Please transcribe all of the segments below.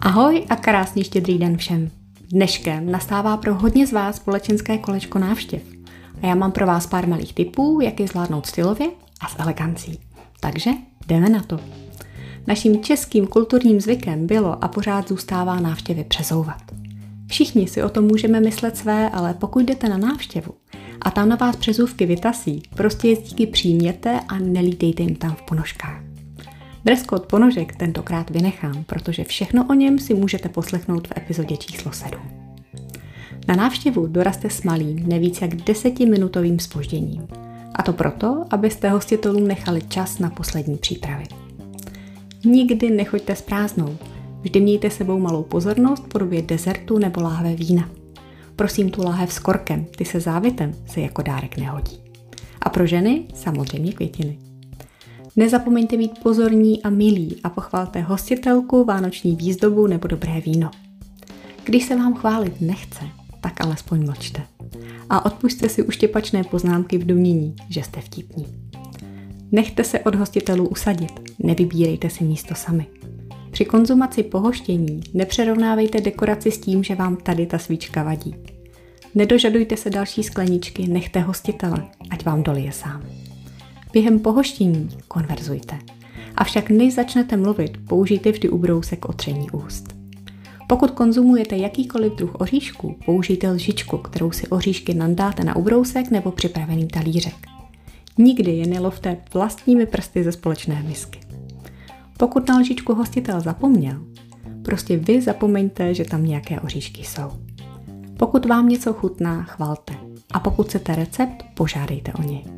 Ahoj a krásný štědrý den všem. Dneškem nastává pro hodně z vás společenské kolečko návštěv. A já mám pro vás pár malých tipů, jak je zvládnout stylově a s elegancí. Takže jdeme na to. Naším českým kulturním zvykem bylo a pořád zůstává návštěvy přezouvat. Všichni si o tom můžeme myslet své, ale pokud jdete na návštěvu a tam na vás přezůvky vytasí, prostě je díky přijměte a nelítejte jim tam v ponožkách. Dreskot ponožek tentokrát vynechám, protože všechno o něm si můžete poslechnout v epizodě číslo 7. Na návštěvu doraste s malým, nevíc jak desetiminutovým spožděním. A to proto, abyste hostitelům nechali čas na poslední přípravy. Nikdy nechoďte s prázdnou. Vždy mějte sebou malou pozornost v podobě dezertu nebo láhve vína. Prosím tu láhev s korkem, ty se závitem se jako dárek nehodí. A pro ženy samozřejmě květiny. Nezapomeňte být pozorní a milí a pochvalte hostitelku, vánoční výzdobu nebo dobré víno. Když se vám chválit nechce, tak alespoň mlčte. A odpuste si uštěpačné poznámky v domění, že jste vtipní. Nechte se od hostitelů usadit, nevybírejte si místo sami. Při konzumaci pohoštění nepřerovnávejte dekoraci s tím, že vám tady ta svíčka vadí. Nedožadujte se další skleničky, nechte hostitele, ať vám dolije sám. Během pohoštění konverzujte. Avšak než začnete mluvit, použijte vždy ubrousek otření úst. Pokud konzumujete jakýkoliv druh oříšku, použijte lžičku, kterou si oříšky nandáte na ubrousek nebo připravený talířek. Nikdy je nelovte vlastními prsty ze společné misky. Pokud na lžičku hostitel zapomněl, prostě vy zapomeňte, že tam nějaké oříšky jsou. Pokud vám něco chutná, chvalte. A pokud chcete recept, požádejte o něj.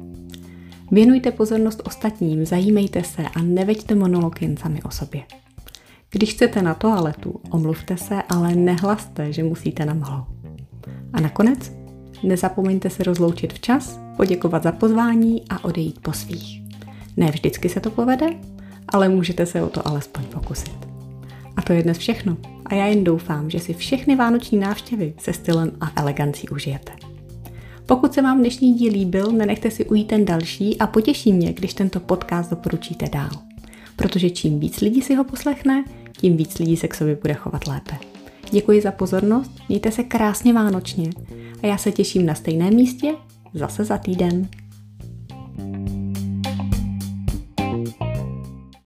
Věnujte pozornost ostatním, zajímejte se a neveďte monolog jen sami o sobě. Když chcete na toaletu, omluvte se, ale nehlaste, že musíte na mhlou. A nakonec, nezapomeňte se rozloučit včas, poděkovat za pozvání a odejít po svých. Ne vždycky se to povede, ale můžete se o to alespoň pokusit. A to je dnes všechno. A já jen doufám, že si všechny vánoční návštěvy se stylem a elegancí užijete. Pokud se vám dnešní díl líbil, nenechte si ujít ten další a potěší mě, když tento podcast doporučíte dál. Protože čím víc lidí si ho poslechne, tím víc lidí se k sobě bude chovat lépe. Děkuji za pozornost, mějte se krásně vánočně a já se těším na stejném místě zase za týden.